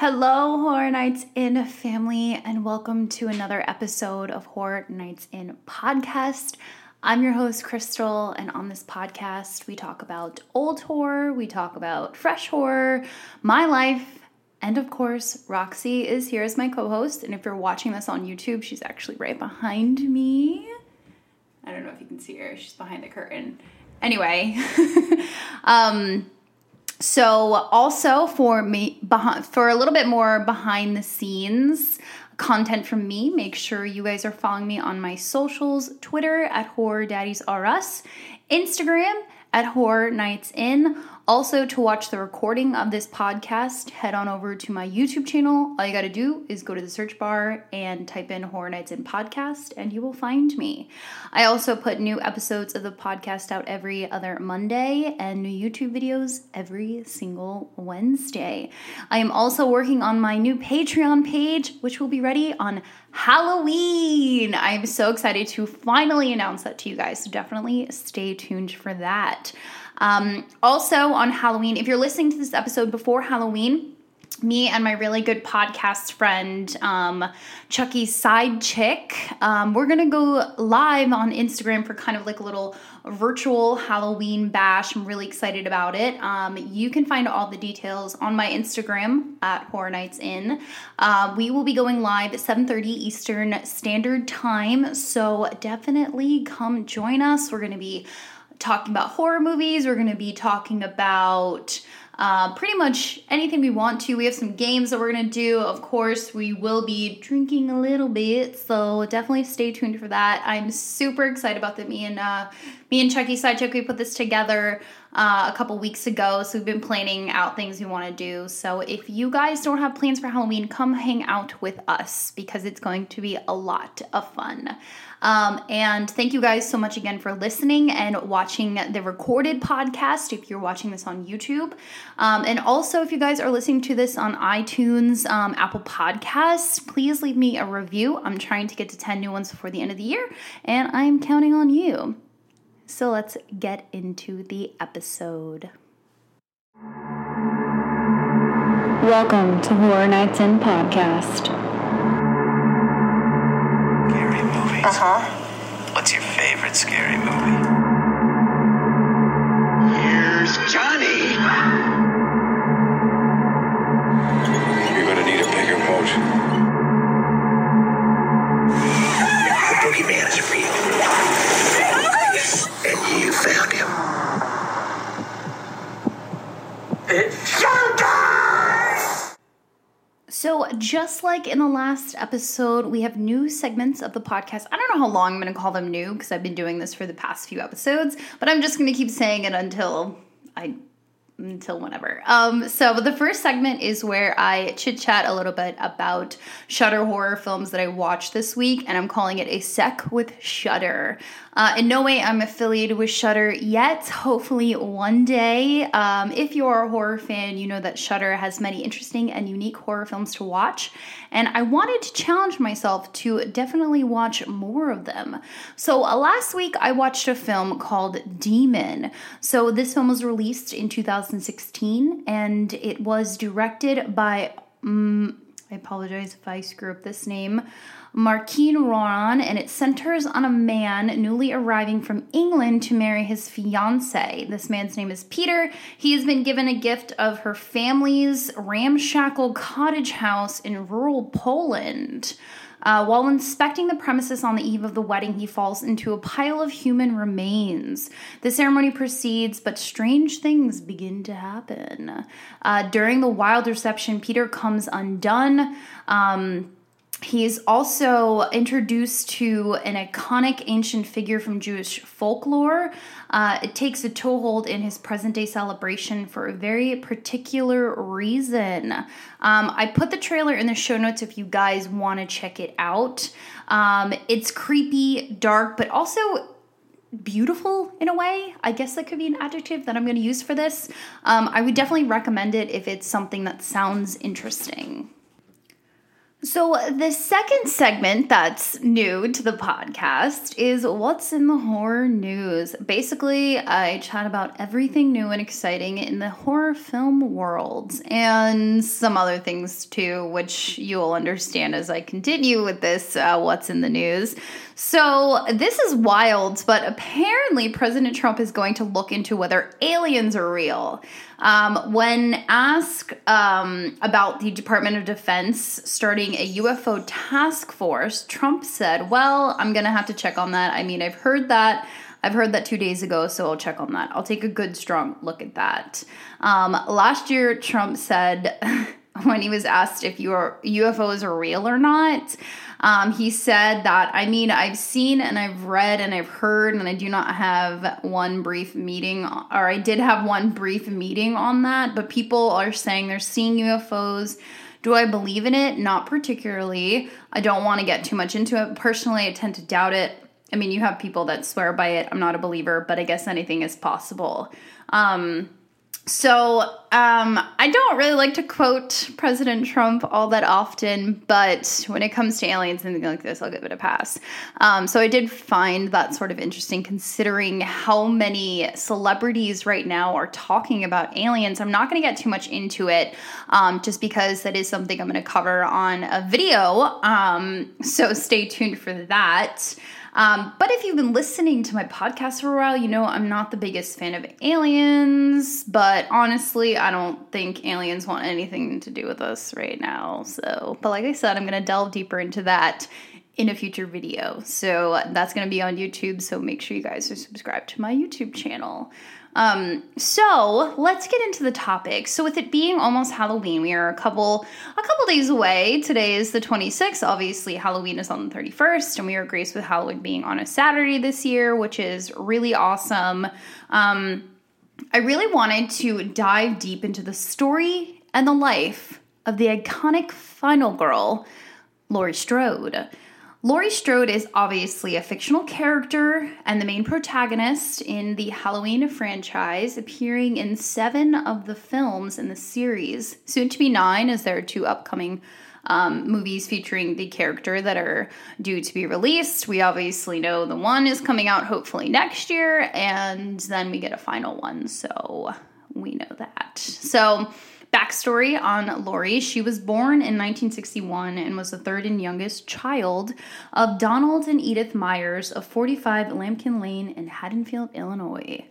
Hello, Horror Nights in family, and welcome to another episode of Horror Nights in podcast. I'm your host, Crystal, and on this podcast, we talk about old horror, we talk about fresh horror, my life, and of course, Roxy is here as my co host. And if you're watching this on YouTube, she's actually right behind me. I don't know if you can see her, she's behind the curtain. Anyway, um, so also for me behind for a little bit more behind the scenes content from me, make sure you guys are following me on my socials, Twitter at Horror Daddies R Us, Instagram at Horror Nights In. Also, to watch the recording of this podcast, head on over to my YouTube channel. All you got to do is go to the search bar and type in Horror Nights in Podcast, and you will find me. I also put new episodes of the podcast out every other Monday and new YouTube videos every single Wednesday. I am also working on my new Patreon page, which will be ready on Halloween. I'm so excited to finally announce that to you guys. So definitely stay tuned for that. Um, also, on Halloween, if you're listening to this episode before Halloween, me and my really good podcast friend, um, Chucky's side chick, um, we're gonna go live on Instagram for kind of like a little virtual Halloween bash. I'm really excited about it. Um, you can find all the details on my Instagram at Horror Nights In. Uh, we will be going live at 7:30 Eastern Standard Time, so definitely come join us. We're gonna be talking about horror movies. We're going to be talking about uh, pretty much anything we want to. We have some games that we're going to do. Of course, we will be drinking a little bit, so definitely stay tuned for that. I'm super excited about that. Me and uh, me and Chucky Sidechick, we put this together uh, a couple weeks ago, so we've been planning out things we want to do. So if you guys don't have plans for Halloween, come hang out with us because it's going to be a lot of fun. Um, and thank you guys so much again for listening and watching the recorded podcast if you're watching this on YouTube. Um, and also, if you guys are listening to this on iTunes, um, Apple Podcasts, please leave me a review. I'm trying to get to 10 new ones before the end of the year, and I'm counting on you. So let's get into the episode. Welcome to Horror Nights In Podcast. Uh huh. What's your favorite scary movie? Just like in the last episode, we have new segments of the podcast. I don't know how long I'm going to call them new because I've been doing this for the past few episodes, but I'm just going to keep saying it until I until whenever. Um, so the first segment is where I chit chat a little bit about Shudder horror films that I watched this week, and I'm calling it a sec with Shudder. Uh, in no way I'm affiliated with Shudder yet. Hopefully one day. Um, if you are a horror fan, you know that Shudder has many interesting and unique horror films to watch, and I wanted to challenge myself to definitely watch more of them. So uh, last week I watched a film called Demon. So this film was released in 2016, and it was directed by. Um, I apologize if I screw up this name. Marquine Roran, and it centers on a man newly arriving from England to marry his fiancee. This man's name is Peter. He has been given a gift of her family's ramshackle cottage house in rural Poland. Uh, while inspecting the premises on the eve of the wedding, he falls into a pile of human remains. The ceremony proceeds, but strange things begin to happen. Uh, during the wild reception, Peter comes undone. Um, he is also introduced to an iconic ancient figure from Jewish folklore. Uh, it takes a toehold in his present day celebration for a very particular reason. Um, I put the trailer in the show notes if you guys want to check it out. Um, it's creepy, dark, but also beautiful in a way. I guess that could be an adjective that I'm going to use for this. Um, I would definitely recommend it if it's something that sounds interesting. So, the second segment that's new to the podcast is What's in the Horror News. Basically, I chat about everything new and exciting in the horror film world and some other things too, which you'll understand as I continue with this uh, What's in the News. So, this is wild, but apparently, President Trump is going to look into whether aliens are real. Um, when asked um, about the Department of Defense starting a UFO task force, Trump said, Well, I'm going to have to check on that. I mean, I've heard that. I've heard that two days ago, so I'll check on that. I'll take a good, strong look at that. Um, last year, Trump said, when he was asked if UFOs are real or not, um, he said that, I mean, I've seen and I've read and I've heard, and I do not have one brief meeting, or I did have one brief meeting on that, but people are saying they're seeing UFOs. Do I believe in it? Not particularly. I don't want to get too much into it. Personally, I tend to doubt it. I mean, you have people that swear by it. I'm not a believer, but I guess anything is possible. Um, so um, I don't really like to quote President Trump all that often, but when it comes to aliens and things like this, I'll give it a pass. Um, so I did find that sort of interesting considering how many celebrities right now are talking about aliens. I'm not going to get too much into it um, just because that is something I'm going to cover on a video. Um, so stay tuned for that. Um, but if you've been listening to my podcast for a while, you know I'm not the biggest fan of aliens, but honestly, I don't think aliens want anything to do with us right now. So, but like I said, I'm going to delve deeper into that in a future video. So that's going to be on YouTube. So make sure you guys are subscribed to my YouTube channel. Um, so let's get into the topic. So with it being almost Halloween, we are a couple a couple days away. Today is the 26th. Obviously, Halloween is on the 31st, and we are graced with Halloween being on a Saturday this year, which is really awesome. Um, I really wanted to dive deep into the story and the life of the iconic final girl, Laurie Strode. Laurie Strode is obviously a fictional character and the main protagonist in the Halloween franchise, appearing in seven of the films in the series. Soon to be nine, as there are two upcoming um, movies featuring the character that are due to be released. We obviously know the one is coming out hopefully next year, and then we get a final one, so we know that. So, Backstory on Laurie she was born in 1961 and was the third and youngest child of Donald and Edith Myers of 45 Lampkin Lane in Haddonfield, Illinois.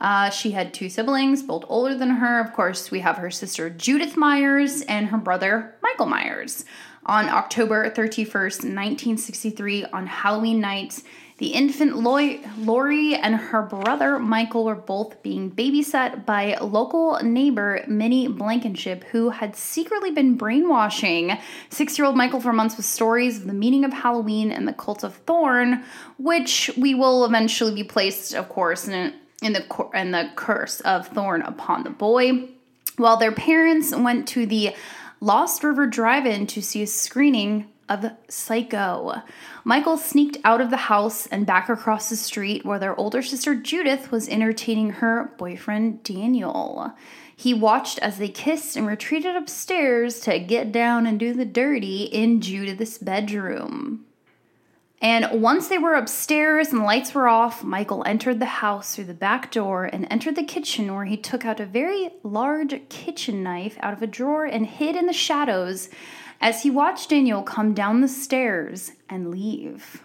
Uh, she had two siblings, both older than her. Of course, we have her sister Judith Myers and her brother Michael Myers. On October 31st, 1963, on Halloween night, the infant Laurie and her brother Michael were both being babysat by local neighbor Minnie Blankenship, who had secretly been brainwashing six year old Michael for months with stories of the meaning of Halloween and the cult of Thorn, which we will eventually be placed, of course, in, in, the, in the curse of Thorn upon the boy. While their parents went to the Lost River Drive In to see a screening of Psycho. Michael sneaked out of the house and back across the street where their older sister Judith was entertaining her boyfriend Daniel. He watched as they kissed and retreated upstairs to get down and do the dirty in Judith's bedroom. And once they were upstairs and the lights were off, Michael entered the house through the back door and entered the kitchen where he took out a very large kitchen knife out of a drawer and hid in the shadows as he watched Daniel come down the stairs and leave.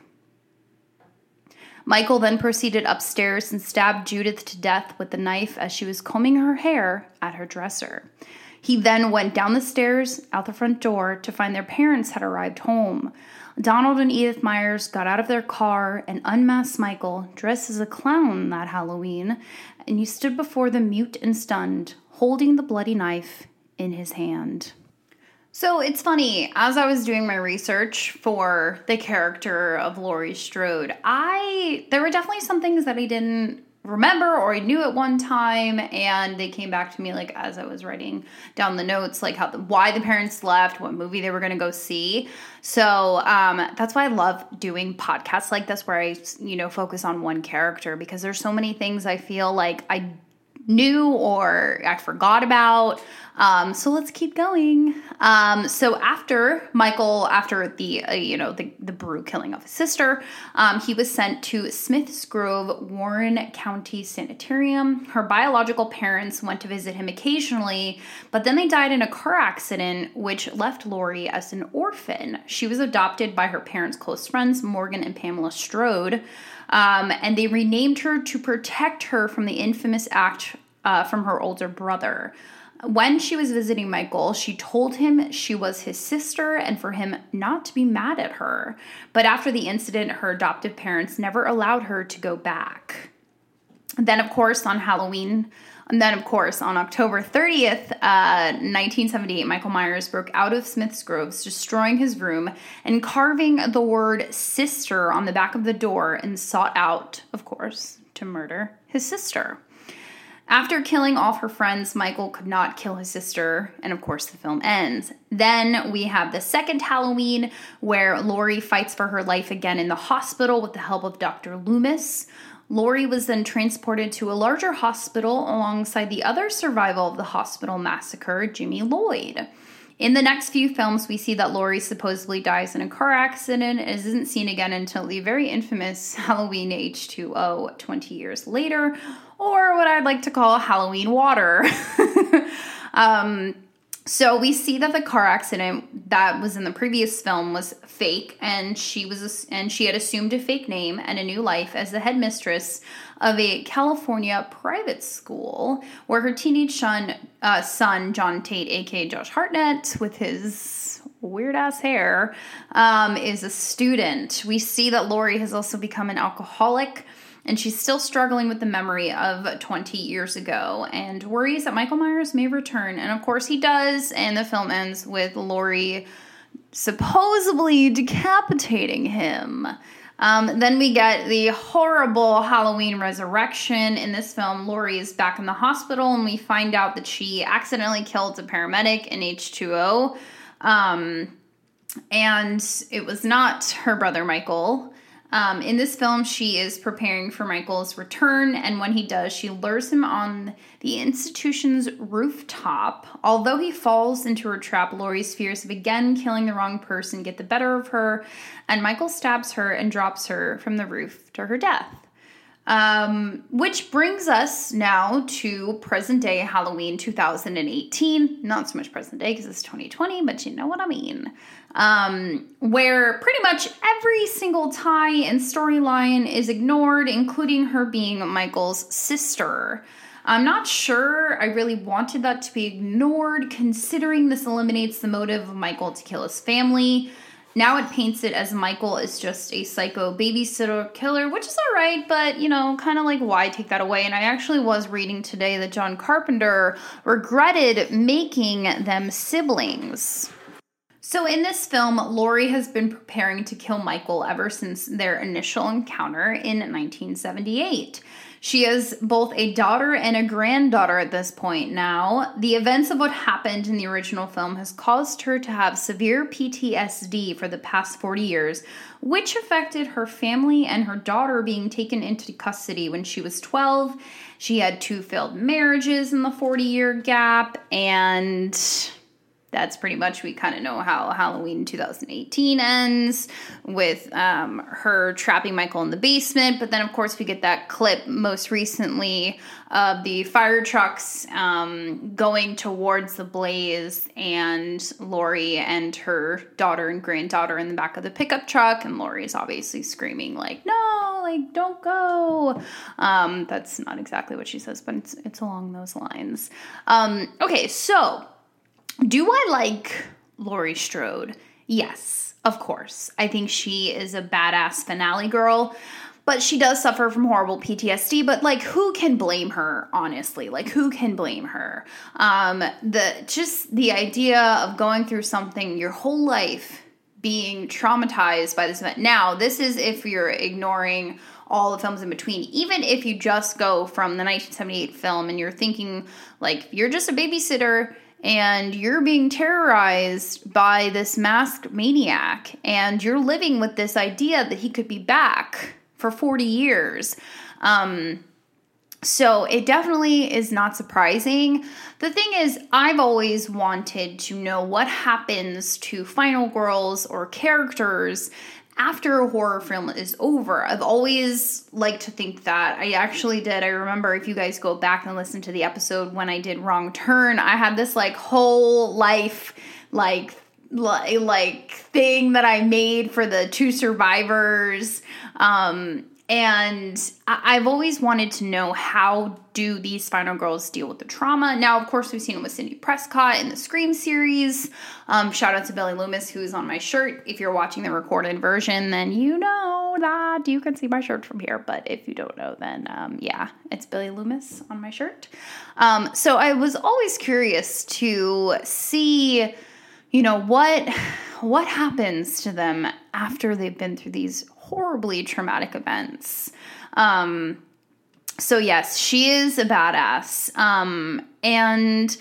Michael then proceeded upstairs and stabbed Judith to death with the knife as she was combing her hair at her dresser. He then went down the stairs out the front door to find their parents had arrived home. Donald and Edith Myers got out of their car and unmasked Michael, dressed as a clown that Halloween, and he stood before them mute and stunned, holding the bloody knife in his hand. So it's funny, as I was doing my research for the character of Laurie Strode, I there were definitely some things that I didn't remember or I knew at one time and they came back to me like as I was writing down the notes like how the, why the parents left, what movie they were going to go see. So um, that's why I love doing podcasts like this where I you know focus on one character because there's so many things I feel like I knew or I forgot about. Um, so let's keep going. Um, so after Michael, after the uh, you know the the brew killing of his sister, um, he was sent to Smiths Grove, Warren County Sanitarium. Her biological parents went to visit him occasionally, but then they died in a car accident, which left Laurie as an orphan. She was adopted by her parents' close friends, Morgan and Pamela Strode. Um, and they renamed her to protect her from the infamous act uh, from her older brother. When she was visiting Michael, she told him she was his sister and for him not to be mad at her. But after the incident, her adoptive parents never allowed her to go back. Then, of course, on Halloween, and then, of course, on October 30th, uh, 1978, Michael Myers broke out of Smith's Groves, destroying his room and carving the word sister on the back of the door, and sought out, of course, to murder his sister. After killing all of her friends, Michael could not kill his sister, and of course, the film ends. Then we have the second Halloween, where Laurie fights for her life again in the hospital with the help of Dr. Loomis. Laurie was then transported to a larger hospital alongside the other survival of the hospital massacre, Jimmy Lloyd. In the next few films, we see that Laurie supposedly dies in a car accident and isn't seen again until the very infamous Halloween H2O 20 years later, or what I'd like to call Halloween water. um, so we see that the car accident that was in the previous film was fake, and she was and she had assumed a fake name and a new life as the headmistress of a California private school, where her teenage son, uh, son John Tate, aka Josh Hartnett, with his weird ass hair, um, is a student. We see that Laurie has also become an alcoholic and she's still struggling with the memory of 20 years ago and worries that Michael Myers may return. And of course, he does, and the film ends with Laurie supposedly decapitating him. Um, then we get the horrible Halloween resurrection. In this film, Laurie is back in the hospital, and we find out that she accidentally killed a paramedic in H2O. Um, and it was not her brother Michael. Um, in this film, she is preparing for Michael's return, and when he does, she lures him on the institution's rooftop. Although he falls into her trap, Laurie's fears of again killing the wrong person get the better of her, and Michael stabs her and drops her from the roof to her death. Um, which brings us now to present day Halloween 2018. Not so much present day because it's 2020, but you know what I mean. Um, where pretty much every single tie and storyline is ignored, including her being Michael's sister. I'm not sure I really wanted that to be ignored, considering this eliminates the motive of Michael to kill his family. Now it paints it as Michael is just a psycho babysitter killer, which is alright, but you know, kind of like why take that away? And I actually was reading today that John Carpenter regretted making them siblings. So, in this film, Laurie has been preparing to kill Michael ever since their initial encounter in 1978. She is both a daughter and a granddaughter at this point now. The events of what happened in the original film has caused her to have severe PTSD for the past 40 years, which affected her family and her daughter being taken into custody when she was 12. She had two failed marriages in the 40 year gap, and that's pretty much we kind of know how Halloween 2018 ends with um, her trapping Michael in the basement. But then, of course, we get that clip most recently of the fire trucks um, going towards the blaze, and Laurie and her daughter and granddaughter in the back of the pickup truck, and Laurie is obviously screaming like, "No, like don't go." Um, that's not exactly what she says, but it's it's along those lines. Um, okay, so do I like Laurie Strode? Yes, of course. I think she is a badass finale girl, but she does suffer from horrible PTSD. But like, who can blame her? Honestly, like, who can blame her? Um, the just the idea of going through something your whole life being traumatized by this event. Now, this is if you're ignoring all the films in between. Even if you just go from the 1978 film and you're thinking like you're just a babysitter and you're being terrorized by this masked maniac and you're living with this idea that he could be back for 40 years um, So it definitely is not surprising. The thing is, I've always wanted to know what happens to final girls or characters after a horror film is over. I've always liked to think that. I actually did. I remember if you guys go back and listen to the episode when I did Wrong Turn, I had this like whole life like like thing that I made for the two survivors. Um and I've always wanted to know how do these final girls deal with the trauma. Now, of course, we've seen it with Sidney Prescott in the Scream series. Um, shout out to Billy Loomis, who's on my shirt. If you're watching the recorded version, then you know that you can see my shirt from here. But if you don't know, then um, yeah, it's Billy Loomis on my shirt. Um, so I was always curious to see, you know, what what happens to them after they've been through these horribly traumatic events. Um, so yes, she is a badass. Um, and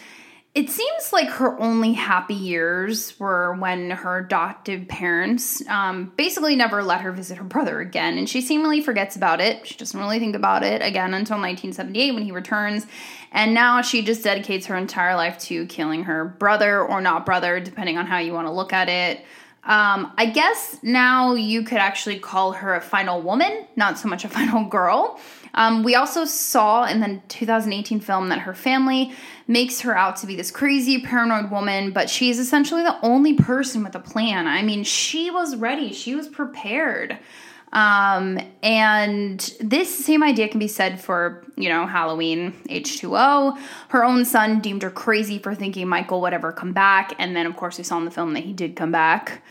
it seems like her only happy years were when her adoptive parents um, basically never let her visit her brother again. And she seemingly forgets about it. She doesn't really think about it again until 1978 when he returns. And now she just dedicates her entire life to killing her brother or not brother, depending on how you want to look at it. Um, I guess now you could actually call her a final woman, not so much a final girl. Um, we also saw in the 2018 film that her family makes her out to be this crazy, paranoid woman, but she's essentially the only person with a plan. I mean, she was ready, she was prepared. Um, and this same idea can be said for, you know, Halloween H2O. Her own son deemed her crazy for thinking Michael would ever come back. And then, of course, we saw in the film that he did come back.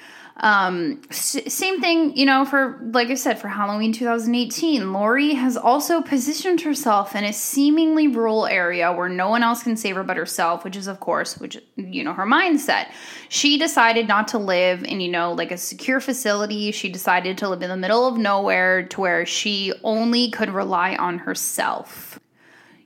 Um, s- same thing, you know, for like I said, for Halloween 2018, Laurie has also positioned herself in a seemingly rural area where no one else can save her but herself, which is, of course, which you know, her mindset. She decided not to live in, you know, like a secure facility. She decided to live in the middle of nowhere to where she only could rely on herself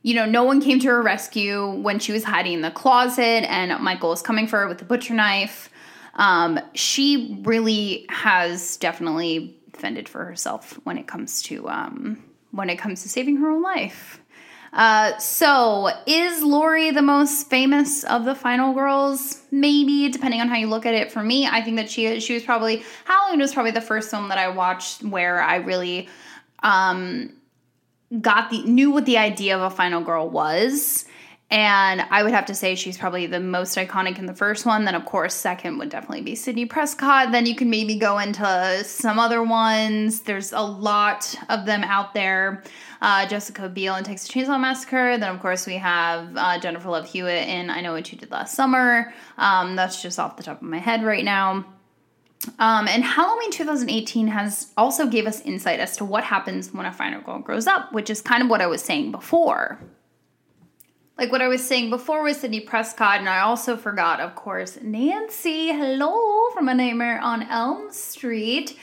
you know, no one came to her rescue when she was hiding in the closet and Michael was coming for her with the butcher knife. Um, she really has definitely fended for herself when it comes to um, when it comes to saving her own life. Uh, so, is Laurie the most famous of the final girls? Maybe, depending on how you look at it. For me, I think that she she was probably Halloween was probably the first film that I watched where I really um, got the knew what the idea of a final girl was and I would have to say she's probably the most iconic in the first one. Then, of course, second would definitely be Sidney Prescott. Then you can maybe go into some other ones. There's a lot of them out there. Uh, Jessica Biel in Texas Chainsaw Massacre. Then, of course, we have uh, Jennifer Love Hewitt in I Know What You Did Last Summer. Um, that's just off the top of my head right now. Um, and Halloween 2018 has also gave us insight as to what happens when a final girl grows up, which is kind of what I was saying before like what I was saying before with Sidney Prescott, and I also forgot, of course, Nancy, hello, from A Nightmare on Elm Street.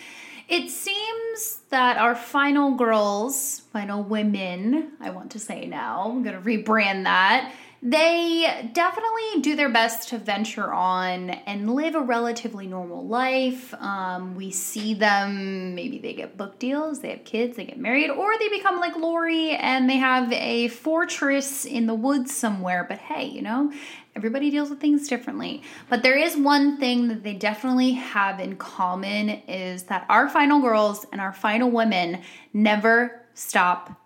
It seems that our final girls, final women, I want to say now, I'm gonna rebrand that, they definitely do their best to venture on and live a relatively normal life. Um, we see them, maybe they get book deals, they have kids, they get married, or they become like Laurie and they have a fortress in the woods somewhere. But hey, you know, everybody deals with things differently. But there is one thing that they definitely have in common is that our final girls and our final women never stop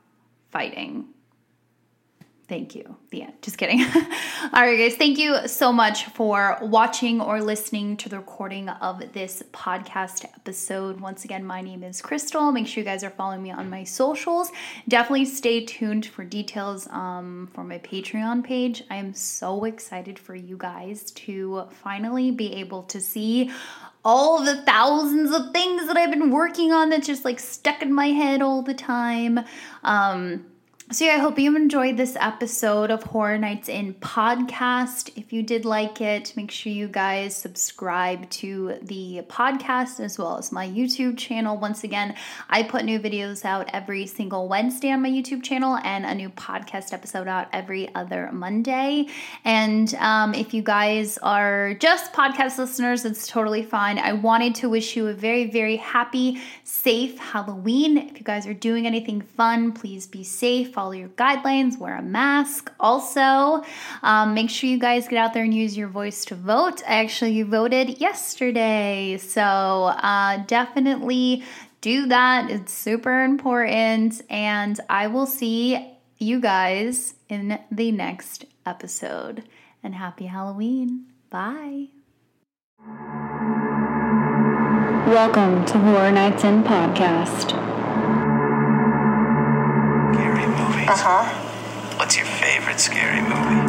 fighting. Thank you. The end. Just kidding. All right, guys. Thank you so much for watching or listening to the recording of this podcast episode. Once again, my name is Crystal. Make sure you guys are following me on my socials. Definitely stay tuned for details um, for my Patreon page. I am so excited for you guys to finally be able to see all the thousands of things that I've been working on that's just like stuck in my head all the time. Um, so, yeah, I hope you enjoyed this episode of Horror Nights in podcast. If you did like it, make sure you guys subscribe to the podcast as well as my YouTube channel. Once again, I put new videos out every single Wednesday on my YouTube channel and a new podcast episode out every other Monday. And um, if you guys are just podcast listeners, it's totally fine. I wanted to wish you a very, very happy, safe Halloween. If you guys are doing anything fun, please be safe follow your guidelines, wear a mask. Also, um, make sure you guys get out there and use your voice to vote. I actually voted yesterday, so uh, definitely do that. It's super important, and I will see you guys in the next episode. And happy Halloween. Bye. Welcome to Horror Nights In Podcast. Movies. Uh huh. What's your favorite scary movie?